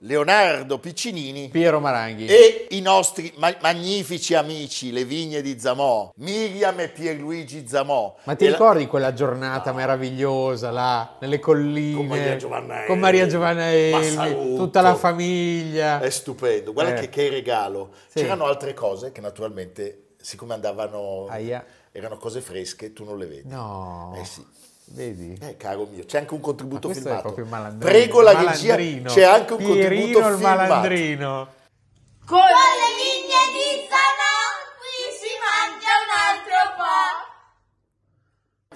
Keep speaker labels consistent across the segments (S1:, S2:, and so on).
S1: Leonardo Piccinini,
S2: Piero Maranghi
S1: e i nostri ma- magnifici amici, le vigne di Zamò, Miriam e Pierluigi Zamò.
S3: Ma ti
S1: E la-
S3: ricordi quella giornata meravigliosa là, nelle colline?
S1: Con Maria Giovannaelli.
S3: Con Maria Giovannaelli, tutta la famiglia.
S1: È stupendo, guarda
S3: Eh.
S1: che, che regalo.
S3: Sì.
S1: C'erano altre cose che naturalmente, siccome andavano,
S3: Aia.
S1: erano cose fresche, tu non le vedi.
S3: No.
S1: Eh sì.
S3: Vedi?
S1: Eh, caro mio, c'è anche un contributo filmato.
S3: è proprio malandrino.
S1: Prego la regia, c'è anche un
S3: Pierino
S1: contributo
S3: il
S1: filmato.
S3: malandrino.
S4: Con le vigne di Zanò qui si mangia un altro po'.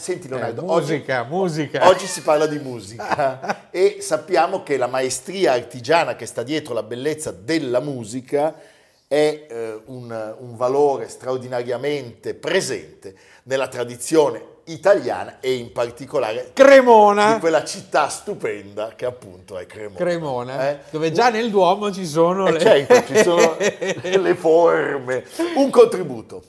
S1: Senti
S3: Eh,
S1: Leonardo,
S3: musica,
S1: oggi,
S3: musica.
S1: oggi si parla di musica e sappiamo che la maestria artigiana che sta dietro la bellezza della musica è eh, un, un valore straordinariamente presente nella tradizione italiana e in particolare
S3: Cremona.
S1: di quella città stupenda che appunto è Cremona.
S3: Cremona,
S1: Eh?
S3: dove già nel Duomo ci sono
S1: Eh,
S3: le...
S1: certo, ci sono le forme. Un contributo.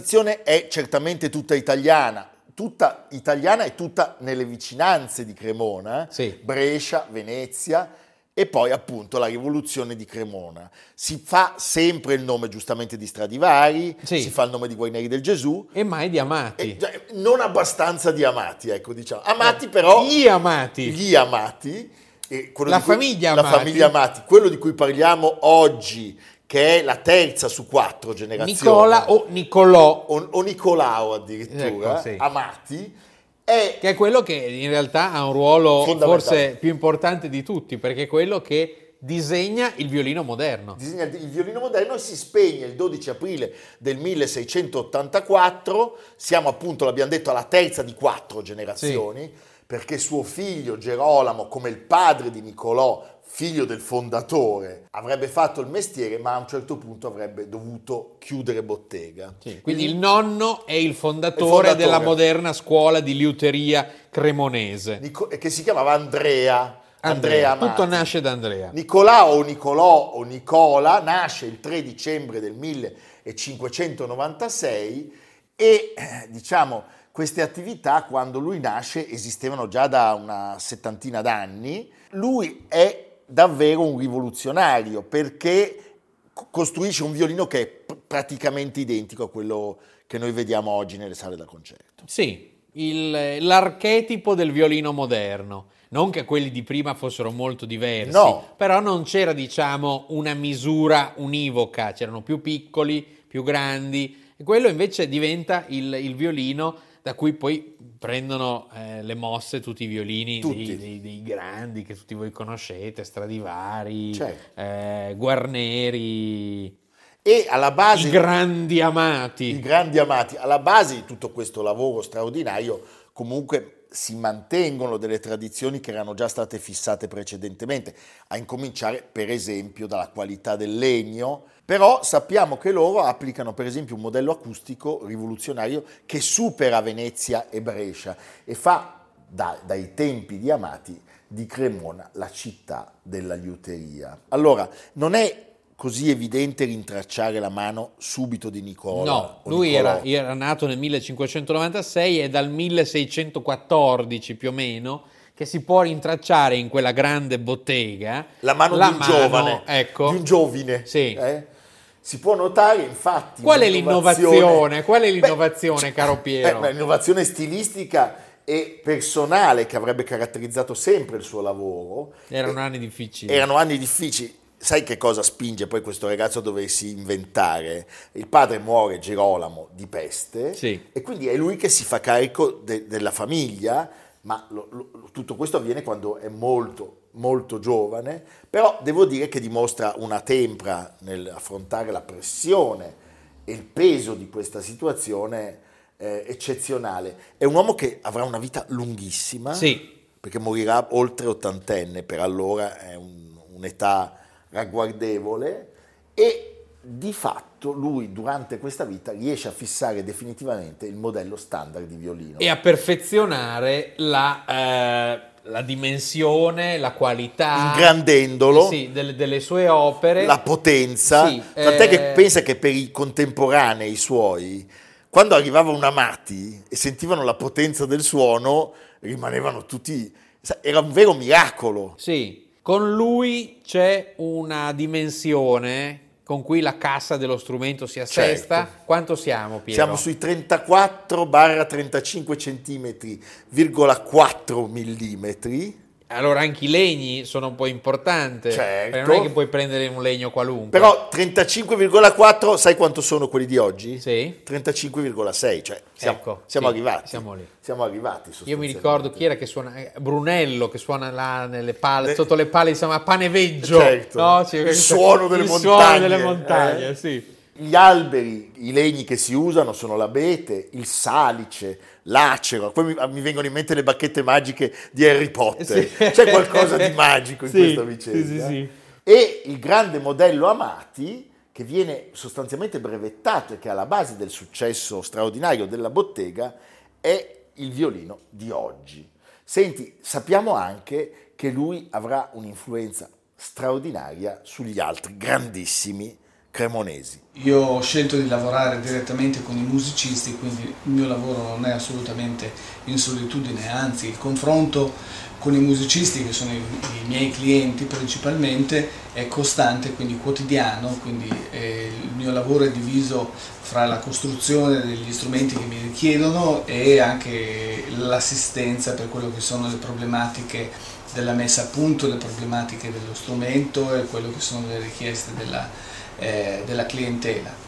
S1: Tradizione è certamente tutta italiana, tutta italiana e tutta nelle vicinanze di Cremona,
S3: Sì.
S1: Brescia, Venezia e poi appunto la rivoluzione di Cremona. Si fa sempre il nome giustamente di Stradivari,
S3: Sì.
S1: si fa il nome di Guaineri del Gesù,
S3: E mai di amati.
S1: e, cioè, non abbastanza di amati, ecco diciamo. Amati però,
S3: Gli amati.
S1: gli amati, e
S3: La
S1: cui-
S3: famiglia
S1: la famiglia Amati, quello di cui parliamo oggi, che è la terza su quattro generazioni.
S3: Nicola o Nicolò,
S1: o, o Nicolao addirittura,
S3: Ecco, sì.
S1: Amati, è
S3: che è quello che in realtà ha un ruolo forse più importante di tutti, perché è quello che disegna il violino moderno.
S1: disegna il violino moderno e si spegne il 12 aprile del 1684, siamo appunto, l'abbiamo detto, alla terza di quattro generazioni, perché suo figlio Gerolamo, come il padre di Nicolò, figlio del fondatore, avrebbe fatto il mestiere, ma a un certo punto avrebbe dovuto chiudere bottega.
S3: Quindi il nonno è il fondatore,
S1: Il fondatore.
S3: della moderna scuola di liuteria cremonese.
S1: Nico- che si chiamava Andrea. Andrea, Amati.
S3: Tutto nasce da Andrea.
S1: Nicolao o Nicolò o Nicola nasce il 3 dicembre del 1596 e eh, diciamo queste attività quando lui nasce esistevano già da una settantina d'anni. Lui è davvero un rivoluzionario perché co- costruisce un violino che è pr- praticamente identico a quello che noi vediamo oggi nelle sale da concerto.
S3: Sì, il- l'archetipo del violino moderno. Non che quelli di prima fossero molto diversi,
S1: No.
S3: però non c'era, diciamo, una misura univoca, c'erano più piccoli, più grandi, e quello invece diventa il, il violino da cui poi prendono eh, le mosse tutti i violini
S1: Tutti.
S3: dei, dei- dei grandi che tutti voi conoscete, Stradivari,
S1: Certo.
S3: eh, Guarneri,
S1: E alla base
S3: i grandi amati.
S1: i grandi amati. Alla base di tutto questo lavoro straordinario, comunque si mantengono delle tradizioni che erano già state fissate precedentemente, a incominciare per esempio dalla qualità del legno, però sappiamo che loro applicano per esempio un modello acustico rivoluzionario che supera Venezia e Brescia e fa da- dai tempi di Amati di Cremona la città della liuteria. Allora, non è così evidente rintracciare la mano subito di Nicola.
S3: No, lui era, era nato nel 1596 e dal 1614 più o meno che si può rintracciare in quella grande bottega.
S1: La mano di un giovane,
S3: ecco.
S1: di un giovine.
S3: Sì.
S1: eh? Si può notare infatti...
S3: Qual è l'innovazione? Qual è
S1: Beh,
S3: l'innovazione,
S1: cioè,
S3: caro Piero?
S1: eh, beh, l'innovazione stilistica e personale che avrebbe caratterizzato sempre il suo lavoro.
S3: Erano
S1: Eh,
S3: anni difficili.
S1: Erano anni difficili. Sai che cosa spinge poi questo ragazzo a doversi inventare? Il padre muore, Gerolamo, di peste,
S3: Sì.
S1: e quindi è lui che si fa carico de- della famiglia, ma lo- lo- tutto questo avviene quando è molto, molto giovane, però devo dire che dimostra una tempra nell'affrontare la pressione e il peso di questa situazione eh, eccezionale. È un uomo che avrà una vita lunghissima,
S3: Sì.
S1: perché morirà oltre ottantenne, per allora è un- un'età ragguardevole e di fatto lui durante questa vita riesce a fissare definitivamente il modello standard di violino.
S3: E a perfezionare la, eh, la dimensione, la qualità
S1: Ingrandendolo,
S3: sì, delle, delle sue opere.
S1: la potenza,
S3: Sì,
S1: tant'è
S3: eh,
S1: che pensa che per i contemporanei suoi, quando arrivava un Amati e sentivano la potenza del suono, rimanevano tutti... Era un vero miracolo.
S3: Sì, con lui c'è una dimensione con cui la cassa dello strumento si assesta.
S1: Certo.
S3: Quanto siamo, Piero?
S1: Siamo sui 34-35 centimetri, virgola 4 millimetri,
S3: Allora anche i legni sono un po' importanti.
S1: Certo.
S3: Non è che puoi prendere un legno qualunque.
S1: però 35,4 sai quanto sono quelli di oggi?
S3: Sì.
S1: 35,6, cioè siamo,
S3: Ecco,
S1: siamo
S3: sì,
S1: arrivati.
S3: siamo lì.
S1: Siamo arrivati
S3: Io mi ricordo chi era che suona eh, Brunello che suona là nelle palle,
S1: Le-
S3: sotto le palle si chiama Paneveggio.
S1: Certo.
S3: no? C'è
S1: Il suono delle
S3: il
S1: montagne,
S3: suono delle montagne,
S1: eh?
S3: sì.
S1: Gli alberi, i legni che si usano sono l'abete, il salice, l'acero. Poi mi, mi vengono in mente le bacchette magiche di Harry Potter.
S3: Sì.
S1: C'è qualcosa di magico in
S3: Sì,
S1: questa vicenda.
S3: sì.
S1: E il grande modello Amati, che viene sostanzialmente brevettato e che è alla base del successo straordinario della bottega, è il violino di oggi. Senti, sappiamo anche che lui avrà un'influenza straordinaria sugli altri grandissimi cremonesi.
S5: Io ho scelto di lavorare direttamente con i musicisti, quindi il mio lavoro non è assolutamente in solitudine, anzi il confronto con i musicisti, che sono i, miei clienti principalmente, è costante, quindi quotidiano, quindi eh, il mio lavoro è diviso fra la costruzione degli strumenti che mi richiedono e anche l'assistenza per quello che sono le problematiche della messa a punto, le problematiche dello strumento e quello che sono le richieste della, eh, della clientela.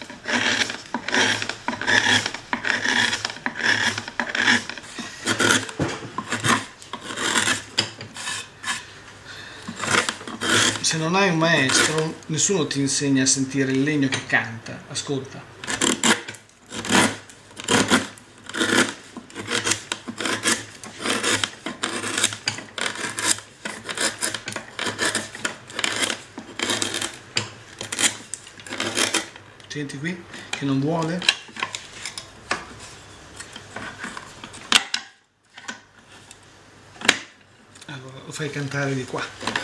S5: Se non hai un maestro, nessuno ti insegna a sentire il legno che canta. Ascolta. Senti qui che non vuole? Allora lo fai cantare di qua.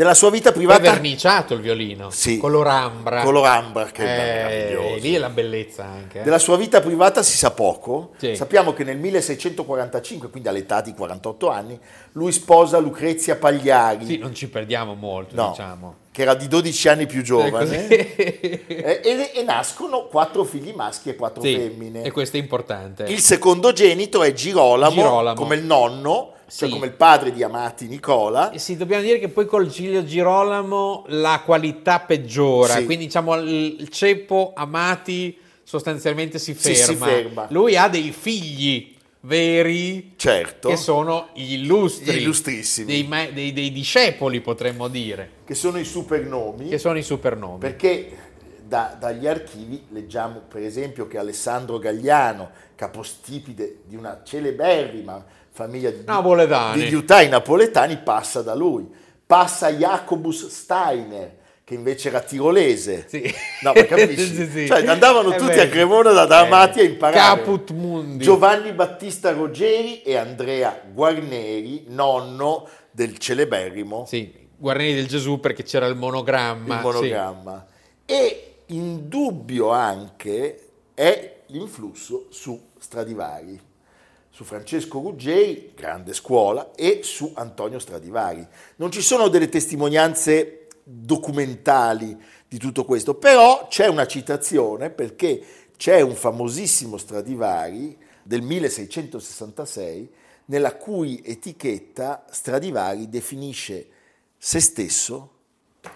S1: Della sua vita
S3: è
S1: privata...
S3: verniciato il violino,
S1: Sì.
S3: color ambra.
S1: Color ambra, che
S3: Eh,
S1: meraviglioso.
S3: lì è la bellezza anche. eh.
S1: Della sua vita privata si sa poco.
S3: Sì.
S1: Sappiamo che nel 1645, quindi all'età di 48 anni, lui sposa Lucrezia Pagliari,
S3: Sì, non ci perdiamo molto,
S1: No.
S3: diciamo.
S1: che era di 12 anni più giovane,
S3: Eh, così.
S1: eh, e, e nascono quattro figli maschi e quattro
S3: Sì,
S1: femmine.
S3: e questo è importante.
S1: Il secondogenito è Girolamo,
S3: Girolamo.
S1: come il nonno, cioè
S3: Sì.
S1: come il padre di Amati Nicola.
S3: E Sì, dobbiamo dire che poi col Giglio Girolamo la qualità peggiora,
S1: Sì.
S3: quindi diciamo il ceppo Amati sostanzialmente si
S1: Sì, si
S3: ferma.
S1: ferma.
S3: Lui ha dei figli veri
S1: Certo,
S3: che sono gli illustri,
S1: Gli illustrissimi.
S3: dei, ma- dei- dei discepoli potremmo dire,
S1: che sono i supernomi.
S3: che sono i supernomi.
S1: Perché da- dagli archivi leggiamo per esempio che Alessandro Gagliano, capostipite di una celeberrima famiglia di,
S3: Napoletani.
S1: di liutai napoletani, passa da lui. Passa Jacobus Steiner, che invece era tirolese.
S3: Sì.
S1: No, ma capisci?
S3: Sì, sì.
S1: Cioè, andavano
S3: È
S1: tutti
S3: vero.
S1: a Cremona da, da
S3: Eh,
S1: a imparare.
S3: Caput mundi.
S1: Giovanni Battista Ruggeri e Andrea Guarneri, nonno del celeberrimo
S3: Sì, Guarneri del Gesù perché c'era il monogramma.
S1: il monogramma. E indubbio anche è l'influsso su Stradivari. Su Francesco Ruggeri, grande scuola, e su Antonio Stradivari. Non ci sono delle testimonianze documentali di tutto questo, però c'è una citazione perché c'è un famosissimo Stradivari del 1666 nella cui etichetta Stradivari definisce se stesso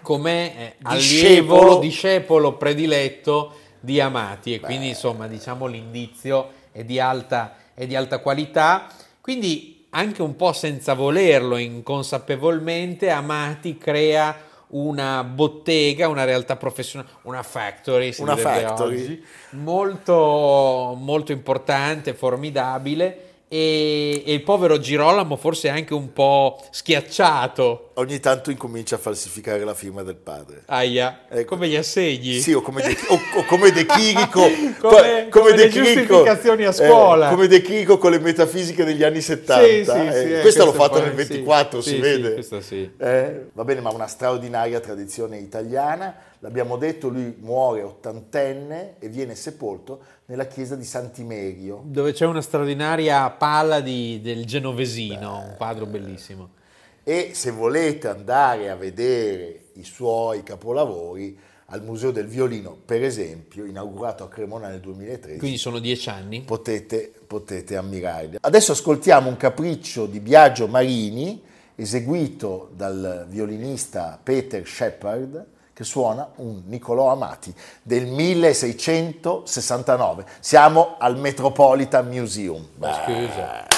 S3: come eh,
S1: Discepolo.
S3: discepolo prediletto di Amati e quindi insomma diciamo l'indizio è di alta, è di alta qualità. Quindi anche un po' senza volerlo, inconsapevolmente, Amati crea una bottega, una realtà professionale, una factory, si
S1: Una factory.
S3: oggi, molto, molto importante, formidabile. E, e il povero Girolamo forse anche un po' schiacciato.
S1: Ogni tanto incomincia a falsificare la firma del padre.
S3: Aia,
S1: Ecco.
S3: come gli assegni.
S1: Sì, o come De, o, o come De Chirico,
S3: Come-
S1: co-
S3: come le
S1: De Chirico,
S3: giustificazioni a scuola.
S1: eh, come De Chirico con le metafisiche degli anni 70.
S3: Sì, sì,
S1: eh.
S3: sì, eh,
S1: questo l'ho
S3: questo
S1: fatto
S3: poi-
S1: nel
S3: sì.
S1: 24,
S3: Sì,
S1: si
S3: sì,
S1: vede.
S3: sì.
S1: Eh, va bene, ma una straordinaria tradizione italiana. L'abbiamo detto, lui muore ottantenne e viene sepolto nella chiesa di Sant'Imerio.
S3: Dove c'è una straordinaria pala di- del Genovesino, un quadro bellissimo.
S1: E se volete andare a vedere i suoi capolavori al Museo del Violino, per esempio, inaugurato a Cremona nel 2013,
S3: Quindi sono dieci anni.
S1: potete, potete ammirarli. Adesso ascoltiamo un capriccio di Biagio Marini, eseguito dal violinista Peter Shepard, che suona un Niccolò Amati del 1669. Siamo al Metropolitan Museum.
S3: Ma scusa.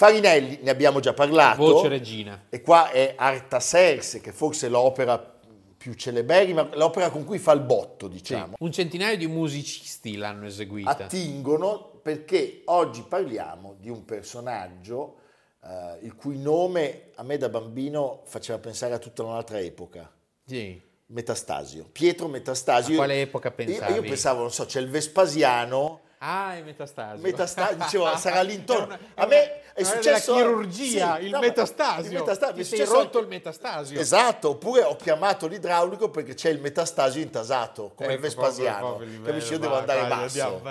S1: Farinelli, ne abbiamo già parlato.
S3: Voce regina.
S1: E qua è Artaserse, che forse è l'opera più celeberrima, l'opera con cui fa il botto, diciamo.
S3: Un centinaio di musicisti l'hanno eseguita.
S1: Attingono perché oggi parliamo di un personaggio eh, il cui nome a me da bambino faceva pensare a tutta un'altra epoca.
S3: Sì.
S1: Metastasio, Pietro Metastasio.
S3: A quale epoca
S1: Io-
S3: pensavi?
S1: Io, pensavo, non so, c'è il Vespasiano,
S3: Ah, è Metastasio.
S1: Metastasio, dicevo, sarà l'intorno. A me, È successo
S3: della chirurgia,
S1: sì,
S3: il
S1: no,
S3: metastasio.
S1: il metastasio. Mi è
S3: sei rotto il metastasio.
S1: Esatto, oppure ho chiamato l'idraulico perché c'è il metastasio intasato, come il
S3: Ecco,
S1: Vespasiano.
S3: proprio- proprio livello,
S1: Capisci, io devo
S3: va,
S1: andare basso.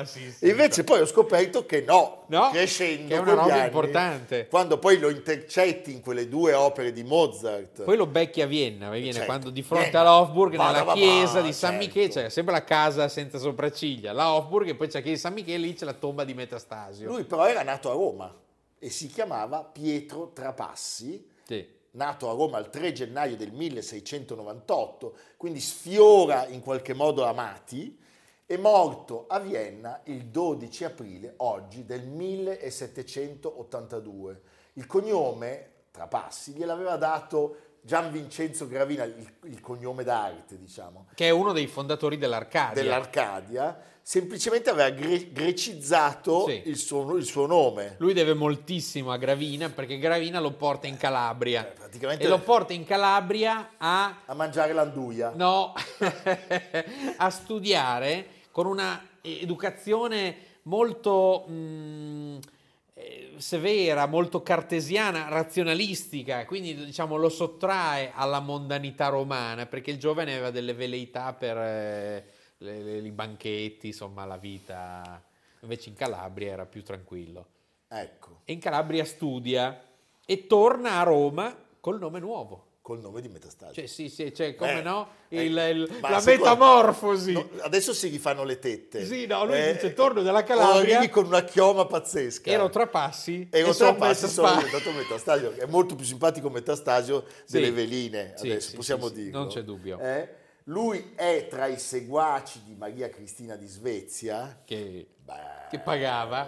S1: Invece poi ho scoperto che no,
S3: No,
S1: crescendo
S3: che è una roba
S1: anni,
S3: importante.
S1: Quando poi lo intercetti in quelle due opere di Mozart.
S3: Poi lo becchi a Vienna, viene
S1: Certo.
S3: quando di fronte
S1: Vienna.
S3: all'Hofburg,
S1: Va,
S3: nella
S1: va, va,
S3: chiesa di San
S1: certo.
S3: Michele, c'è sempre la casa senza sopracciglia, la Hofburg e poi c'è la chiesa di San Michele, lì c'è la tomba di Metastasio.
S1: Lui però era nato a Roma e si chiamava Pietro Trapassi,
S3: Sì.
S1: nato a Roma il 3 gennaio del 1698, quindi sfiora in qualche modo Amati, è morto a Vienna il 12 aprile oggi del 1782. Il cognome Trapassi gliel'aveva dato Gian Vincenzo Gravina, il, il cognome d'arte, diciamo,
S3: Che è uno dei fondatori dell'Arcadia.
S1: dell'Arcadia, semplicemente aveva gre- grecizzato
S3: Sì.
S1: il, suo, il suo nome.
S3: Lui deve moltissimo a Gravina perché Gravina lo porta in Calabria.
S1: Eh,
S3: E lo porta in Calabria a
S1: A mangiare l'anduia.
S3: No, a studiare con una educazione molto mh, eh, severa, molto cartesiana, razionalistica, quindi diciamo lo sottrae alla mondanità romana perché il giovane aveva delle veleità per eh, le- le- i banchetti, insomma la vita, invece in Calabria era più tranquillo.
S1: Ecco,
S3: E in Calabria studia e torna a Roma col nome nuovo.
S1: col nome di Metastasio.
S3: Cioè, sì, sì, cioè, come
S1: Eh,
S3: no?
S1: eh,
S3: Il- il-
S1: ma
S3: la metamorfosi.
S1: No, adesso si rifanno le tette. Eh,
S3: Sì, no, lui dice, torno dalla Calabria.
S1: Arrivi con una chioma pazzesca.
S3: Ero tra passi.
S1: Ero
S3: e
S1: tra passi, sono diventato Metastasio. È molto più simpatico Metastasio delle
S3: Sì.
S1: veline,
S3: Sì,
S1: adesso
S3: sì,
S1: possiamo
S3: sì,
S1: dirlo.
S3: non c'è dubbio.
S1: Eh? Lui è tra i seguaci di Maria Cristina di Svezia.
S3: Che,
S1: Beh,
S3: che pagava.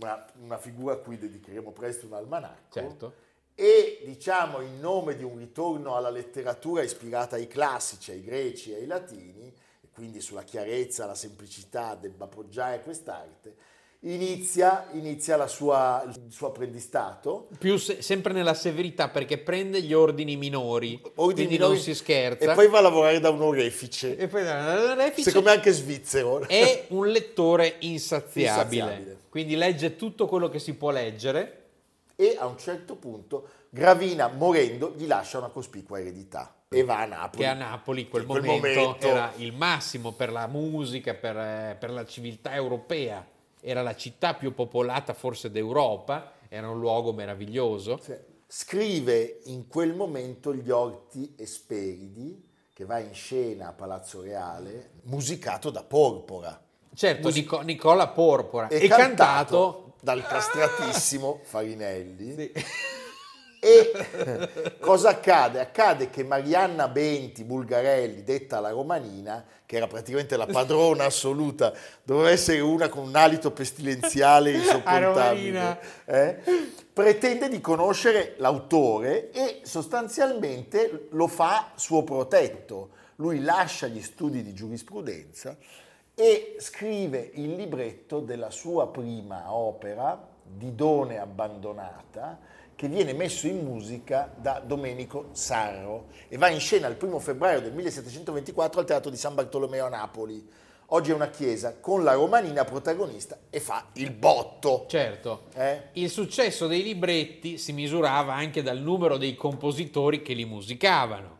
S1: una, una figura a cui dedicheremo presto un almanacco.
S3: Certo.
S1: E diciamo in nome di un ritorno alla letteratura ispirata ai classici, ai greci e ai latini, e quindi sulla chiarezza, la semplicità dell'appoggiare quest'arte, inizia, inizia la sua- il suo apprendistato.
S3: Più se- sempre nella severità perché prende gli ordini minori.
S1: ordini
S3: quindi
S1: minori,
S3: non si scherza.
S1: E poi va a lavorare da un orefice,
S3: E poi da- refice
S1: secondo me anche svizzero.
S3: è un lettore insaziabile.
S1: Insaziabile.
S3: Quindi legge tutto quello che si può leggere.
S1: e a un certo punto Gravina, morendo, gli lascia una cospicua eredità e va a Napoli.
S3: Che a Napoli quel,
S1: quel
S3: momento,
S1: momento-
S3: era il massimo per la musica, per, eh, per la civiltà europea. Era la città più popolata forse d'Europa, era un luogo meraviglioso.
S1: Sì. Scrive in quel momento Gli Orti Esperidi, che va in scena a Palazzo Reale, musicato da Porpora
S3: Certo, Nico- Nicola Porpora
S1: e,
S3: e, cantato,
S1: dal castratissimo Farinelli.
S3: Sì.
S1: E cosa accade? Accade che Marianna Benti Bulgarelli, detta la Romanina, che era praticamente la padrona assoluta, doveva essere una con un alito pestilenziale insopportabile, eh, pretende di conoscere l'autore e sostanzialmente lo fa suo protetto. Lui lascia gli studi di giurisprudenza e scrive il libretto della sua prima opera, Didone abbandonata, che viene messo in musica da Domenico Sarro e va in scena il primo febbraio del 1724 al Teatro di San Bartolomeo a Napoli. Oggi è una chiesa con la romanina protagonista e fa il botto.
S3: Certo.
S1: Eh?
S3: Il successo dei libretti si misurava anche dal numero dei compositori che li musicavano.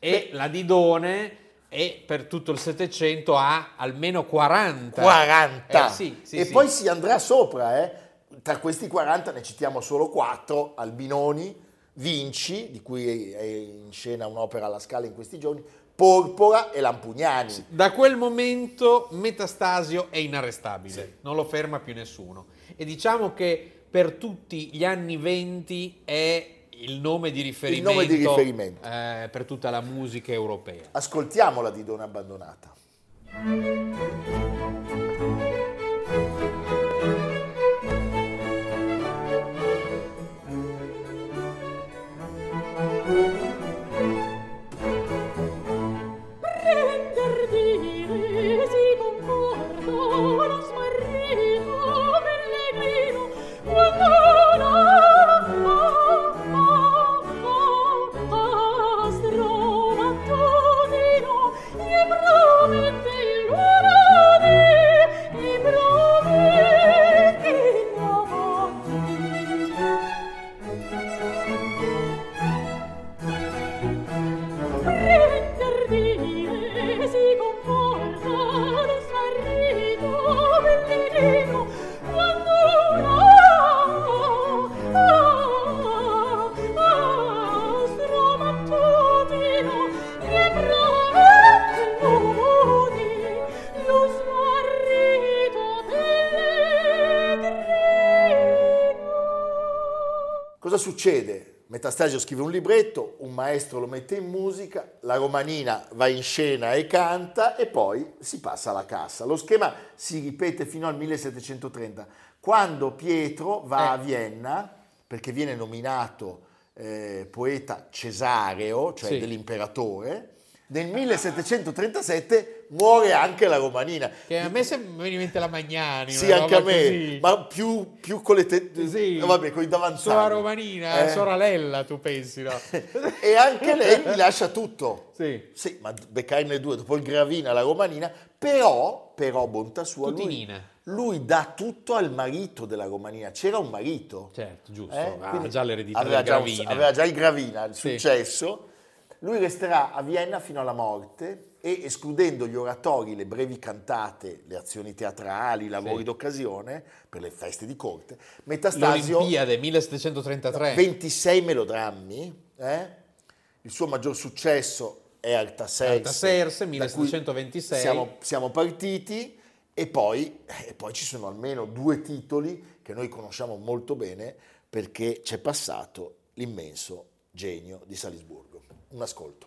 S3: E la Didone e per tutto il Settecento ha almeno 40.
S1: 40!
S3: Eh, sì, sì,
S1: e
S3: sì.
S1: poi si andrà sopra, eh? Tra questi 40 ne citiamo solo 4, Albinoni, Vinci, di cui è in scena un'opera alla Scala in questi giorni, Porpora e Lampugnani.
S3: Da quel momento Metastasio è inarrestabile, non lo ferma più nessuno. E diciamo che per tutti gli anni 20 è il nome di riferimento,
S1: nome di riferimento.
S3: eh, per tutta la musica europea.
S1: Ascoltiamola di Donna Abbandonata. Metastasio scrive un libretto, un maestro lo mette in musica, la romanina va in scena e canta e poi si passa alla cassa. Lo schema si ripete fino al 1730, quando Pietro va a
S3: Eh.
S1: Vienna perché viene nominato eh, poeta cesareo, cioè
S3: Sì.
S1: dell'imperatore. Nel 1737 muore anche la romanina.
S3: Che a me se- mi viene in mente la Magnani.
S1: Sì, anche a me,
S3: così.
S1: ma più, più con le te-
S3: Sì.
S1: eh, vabbè, con i davanzali.
S3: Sua romanina,
S1: Eh.
S3: sorella, tu pensi, no?
S1: E anche lei mi lascia tutto.
S3: sì.
S1: Sì, ma beccarne due dopo il Gravina la Romanina, però, però, bontà sua,
S3: Tutti
S1: lui, lui dà tutto al marito della Romanina. C'era un marito.
S3: Certo, giusto.
S1: eh?
S3: Ah,
S1: Quindi
S3: già l'eredità
S1: aveva
S3: del
S1: già un-
S3: Gravina.
S1: aveva già il Gravina, il
S3: Sì.
S1: successo. Lui resterà a Vienna fino alla morte e escludendo gli oratori, le brevi cantate, le azioni teatrali, i lavori
S3: Sì.
S1: d'occasione per le feste di corte, Metastasio
S3: L'Olimpiade 1733.
S1: 26 melodrammi, eh? il suo maggior successo è Altaserse,
S3: Altaserse,
S1: da cui
S3: 1726.
S1: Siamo, siamo partiti e poi, e poi ci sono almeno due titoli che noi conosciamo molto bene perché c'è passato l'immenso genio di Salisburgo. un ascolto.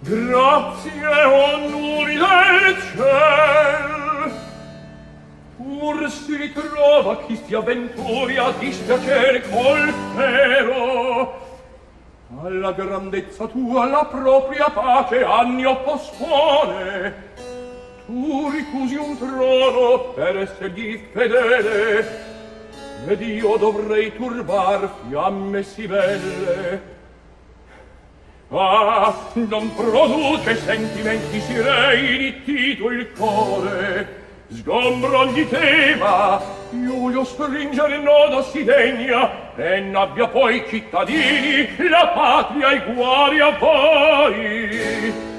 S6: Grazie onurile ciel, pur si ritrova chi si avventuri a dispiacere col pero. Alla grandezza tua la propria pace anni oppospone, tu ricusi un trono per essergli fedele, ed io dovrei turbar fiamme si belle. Ah, non produce sentimenti sireni, tito il core, sgombro ogni tema, Iulio stringere nodo si degna, e n'abbia poi cittadini, la patria e guari a voi.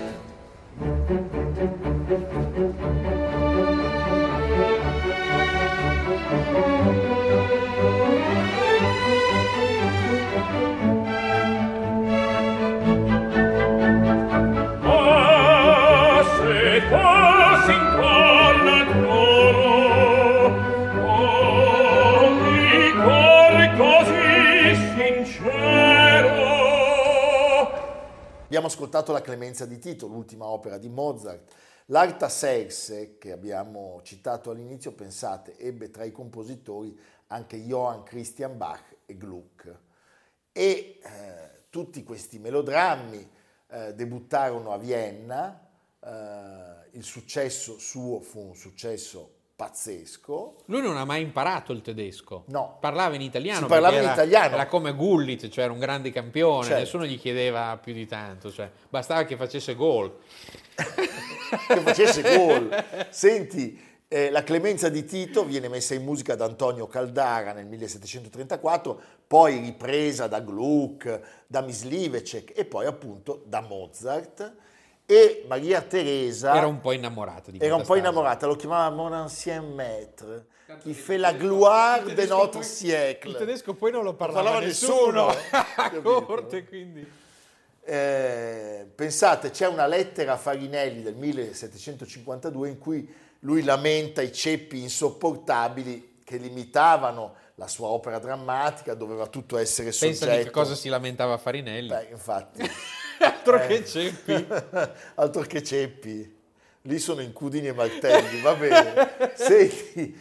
S1: Abbiamo ascoltato la Clemenza di Tito, l'ultima opera di Mozart. L'Artaserse, che abbiamo citato all'inizio, pensate, ebbe tra i compositori anche Johann Christian Bach e Gluck. E eh, tutti questi melodrammi eh, debuttarono a Vienna, eh, il successo suo fu un successo pazzesco,
S3: Lui non ha mai imparato il tedesco.
S1: No.
S3: Parlava in italiano.
S1: Si parlava in
S3: era-
S1: italiano.
S3: Era come Gullit, cioè era un grande campione,
S1: Certo.
S3: nessuno gli chiedeva più di tanto, cioè, bastava che facesse gol.
S1: che facesse gol. Senti, eh, la Clemenza di Tito viene messa in musica da Antonio Caldara nel 1734, poi ripresa da Gluck, da Mislivecek e poi appunto da Mozart. E Maria Teresa
S3: Era un po' innamorata di
S1: era un po' innamorata, lo chiamava Mon ancien maître, qui fait la gloire de notre
S3: Il
S1: siècle.
S3: tedesco poi non lo parlava,
S1: parlava
S3: nessuno,
S1: nessuno,
S3: a corte, quindi...
S1: Eh, pensate, c'è una lettera a Farinelli del 1752 in cui lui lamenta i ceppi insopportabili che limitavano la sua opera drammatica, doveva tutto essere
S3: Pensa
S1: soggetto.
S3: di che cosa si lamentava Farinelli.
S1: Beh, infatti,
S3: Altro
S1: eh.
S3: che ceppi.
S1: altro che ceppi, lì sono incudini e martelli, va bene. Senti,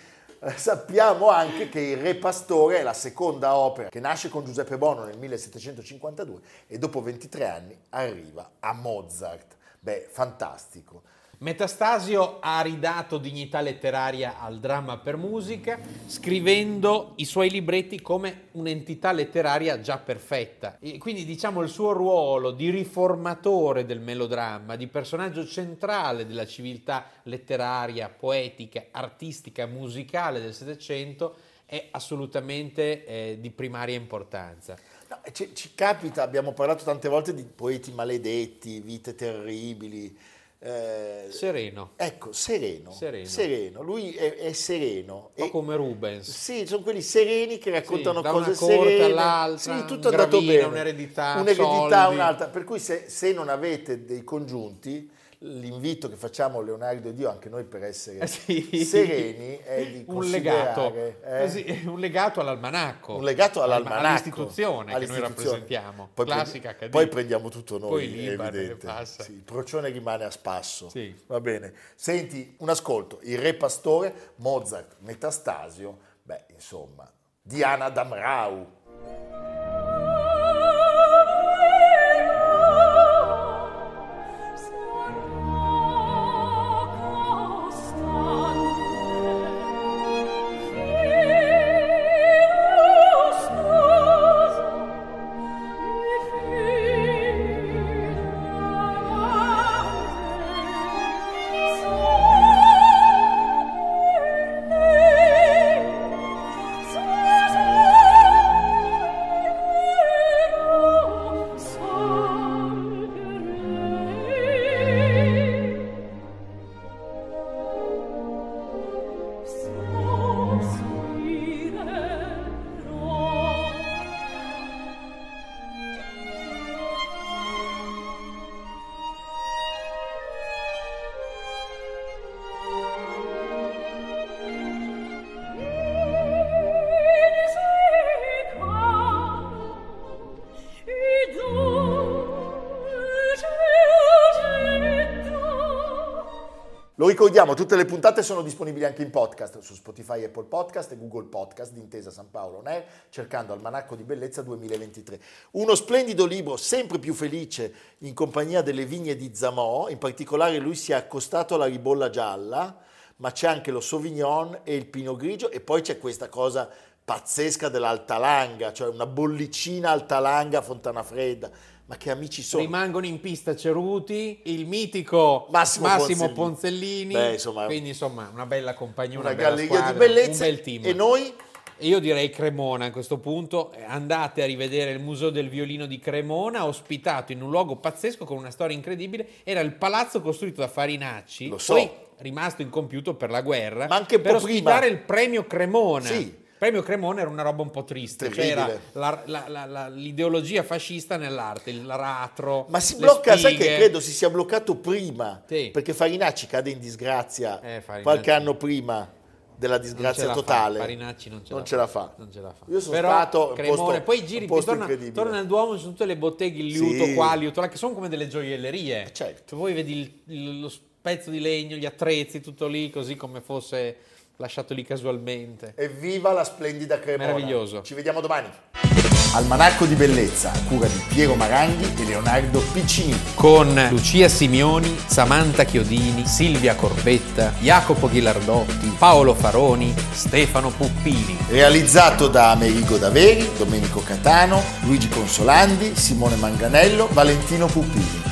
S1: sappiamo anche che Il Re Pastore è la seconda opera che nasce con Giuseppe Bono nel 1752 e dopo 23 anni arriva a Mozart. Beh, fantastico.
S3: Metastasio ha ridato dignità letteraria al dramma per musica, scrivendo i suoi libretti come un'entità letteraria già perfetta. E quindi diciamo il suo ruolo di riformatore del melodramma, di personaggio centrale della civiltà letteraria, poetica, artistica, musicale del Settecento è assolutamente eh, di primaria importanza.
S1: Ci, ci capita, abbiamo parlato tante volte di poeti maledetti, vite terribili. Eh,
S3: Sereno,
S1: ecco, sereno,
S3: Sereno.
S1: Lui è, è sereno.
S3: un po' come Rubens.
S1: Sì, sono quelli sereni che raccontano
S3: da
S1: cose serene.
S3: all'altra,
S1: sì, tutto è andato bene.
S3: un'eredità,
S1: un'eredità,
S3: soldi.
S1: un'altra. Per cui se, se non avete dei congiunti, l'invito che facciamo a Leonardo ed io, anche noi per essere
S3: Eh sì.
S1: sereni, è di
S3: un legato,
S1: considerare, eh,
S3: così, un legato all'almanacco.
S1: un legato all'almanacco.
S3: All'istituzione che noi
S1: all'istituzione.
S3: rappresentiamo.
S1: Poi,
S3: Classica
S1: prendi- poi prendiamo tutto noi,
S3: Poi Libane.
S1: Sì, il procione rimane a spasso.
S3: Sì.
S1: Va bene. Senti, un ascolto. Il Re Pastore, Mozart, Metastasio, beh, insomma, Diana Damrau. Ricordiamo, tutte le puntate sono disponibili anche in podcast su Spotify, Apple Podcast e Google Podcast di Intesa San Paolo On Air, cercando Almanacco di Bellezza 2023. Uno splendido libro, sempre più felice, in compagnia delle vigne di Zamò, in particolare lui si è accostato alla ribolla gialla, ma c'è anche lo Sauvignon e il Pinot Grigio e poi c'è questa cosa pazzesca dell'Altalanga, cioè una bollicina Altalanga Fontana Fredda. Ma che amici sono?
S3: Rimangono in pista Ceruti, il mitico
S1: Massimo
S3: Massimo,
S1: Ponzellini.
S3: Ponzellini.
S1: Beh, insomma,
S3: quindi insomma una bella compagnia, una,
S1: una
S3: bella
S1: galleria
S3: squadra,
S1: di bellezza
S3: un bel team.
S1: e noi
S3: E Io direi Cremona a questo punto, Eh, andate a rivedere il Museo del Violino di Cremona, ospitato in un luogo pazzesco con una storia incredibile, era il palazzo costruito da Farinacci,
S1: Lo so.
S3: poi rimasto incompiuto per la guerra,
S1: Ma anche
S3: per
S1: po' prima.
S3: ospitare il premio Cremona.
S1: Sì.
S3: Il premio Cremona era una roba un po' triste, cioè era
S1: Terribile.
S3: la- la- la- la- l'ideologia fascista nell'arte, il ratro,
S1: Ma si blocca, sai che credo si sia bloccato prima,
S3: Sì.
S1: perché Farinacci cade in disgrazia
S3: Eh,
S1: qualche anno prima della
S3: Non
S1: disgrazia
S3: fa,
S1: totale.
S3: Farinacci non ce,
S1: Non
S3: la,
S1: ce fa.
S3: Non ce la fa.
S1: Io sono
S3: Però,
S1: stato
S3: Cremone,
S1: posto-
S3: poi giri,
S1: posto
S3: torna,
S1: incredibile.
S3: torna nel Duomo, ci sono tutte le botteghe, il liuto,
S1: Sì.
S3: qua, liuto, là, che sono come delle gioiellerie.
S1: certo.
S3: Cioè, voi vedi il- il- lo pezzo di legno, gli attrezzi, tutto lì, così come fosse lasciato lì casualmente.
S1: Evviva la splendida Cremona.
S3: Meraviglioso.
S1: Ci vediamo domani. Almanacco di bellezza a cura di Piero Maranghi e Leonardo Piccini.
S3: Con Lucia Simioni, Samantha Chiodini, Silvia Corbetta, Jacopo Ghilardotti, Paolo Faroni, Stefano Puppini.
S1: Realizzato da Amerigo Daveri, Domenico Catano, Luigi Consolandi, Simone Manganello, Valentino Puppini.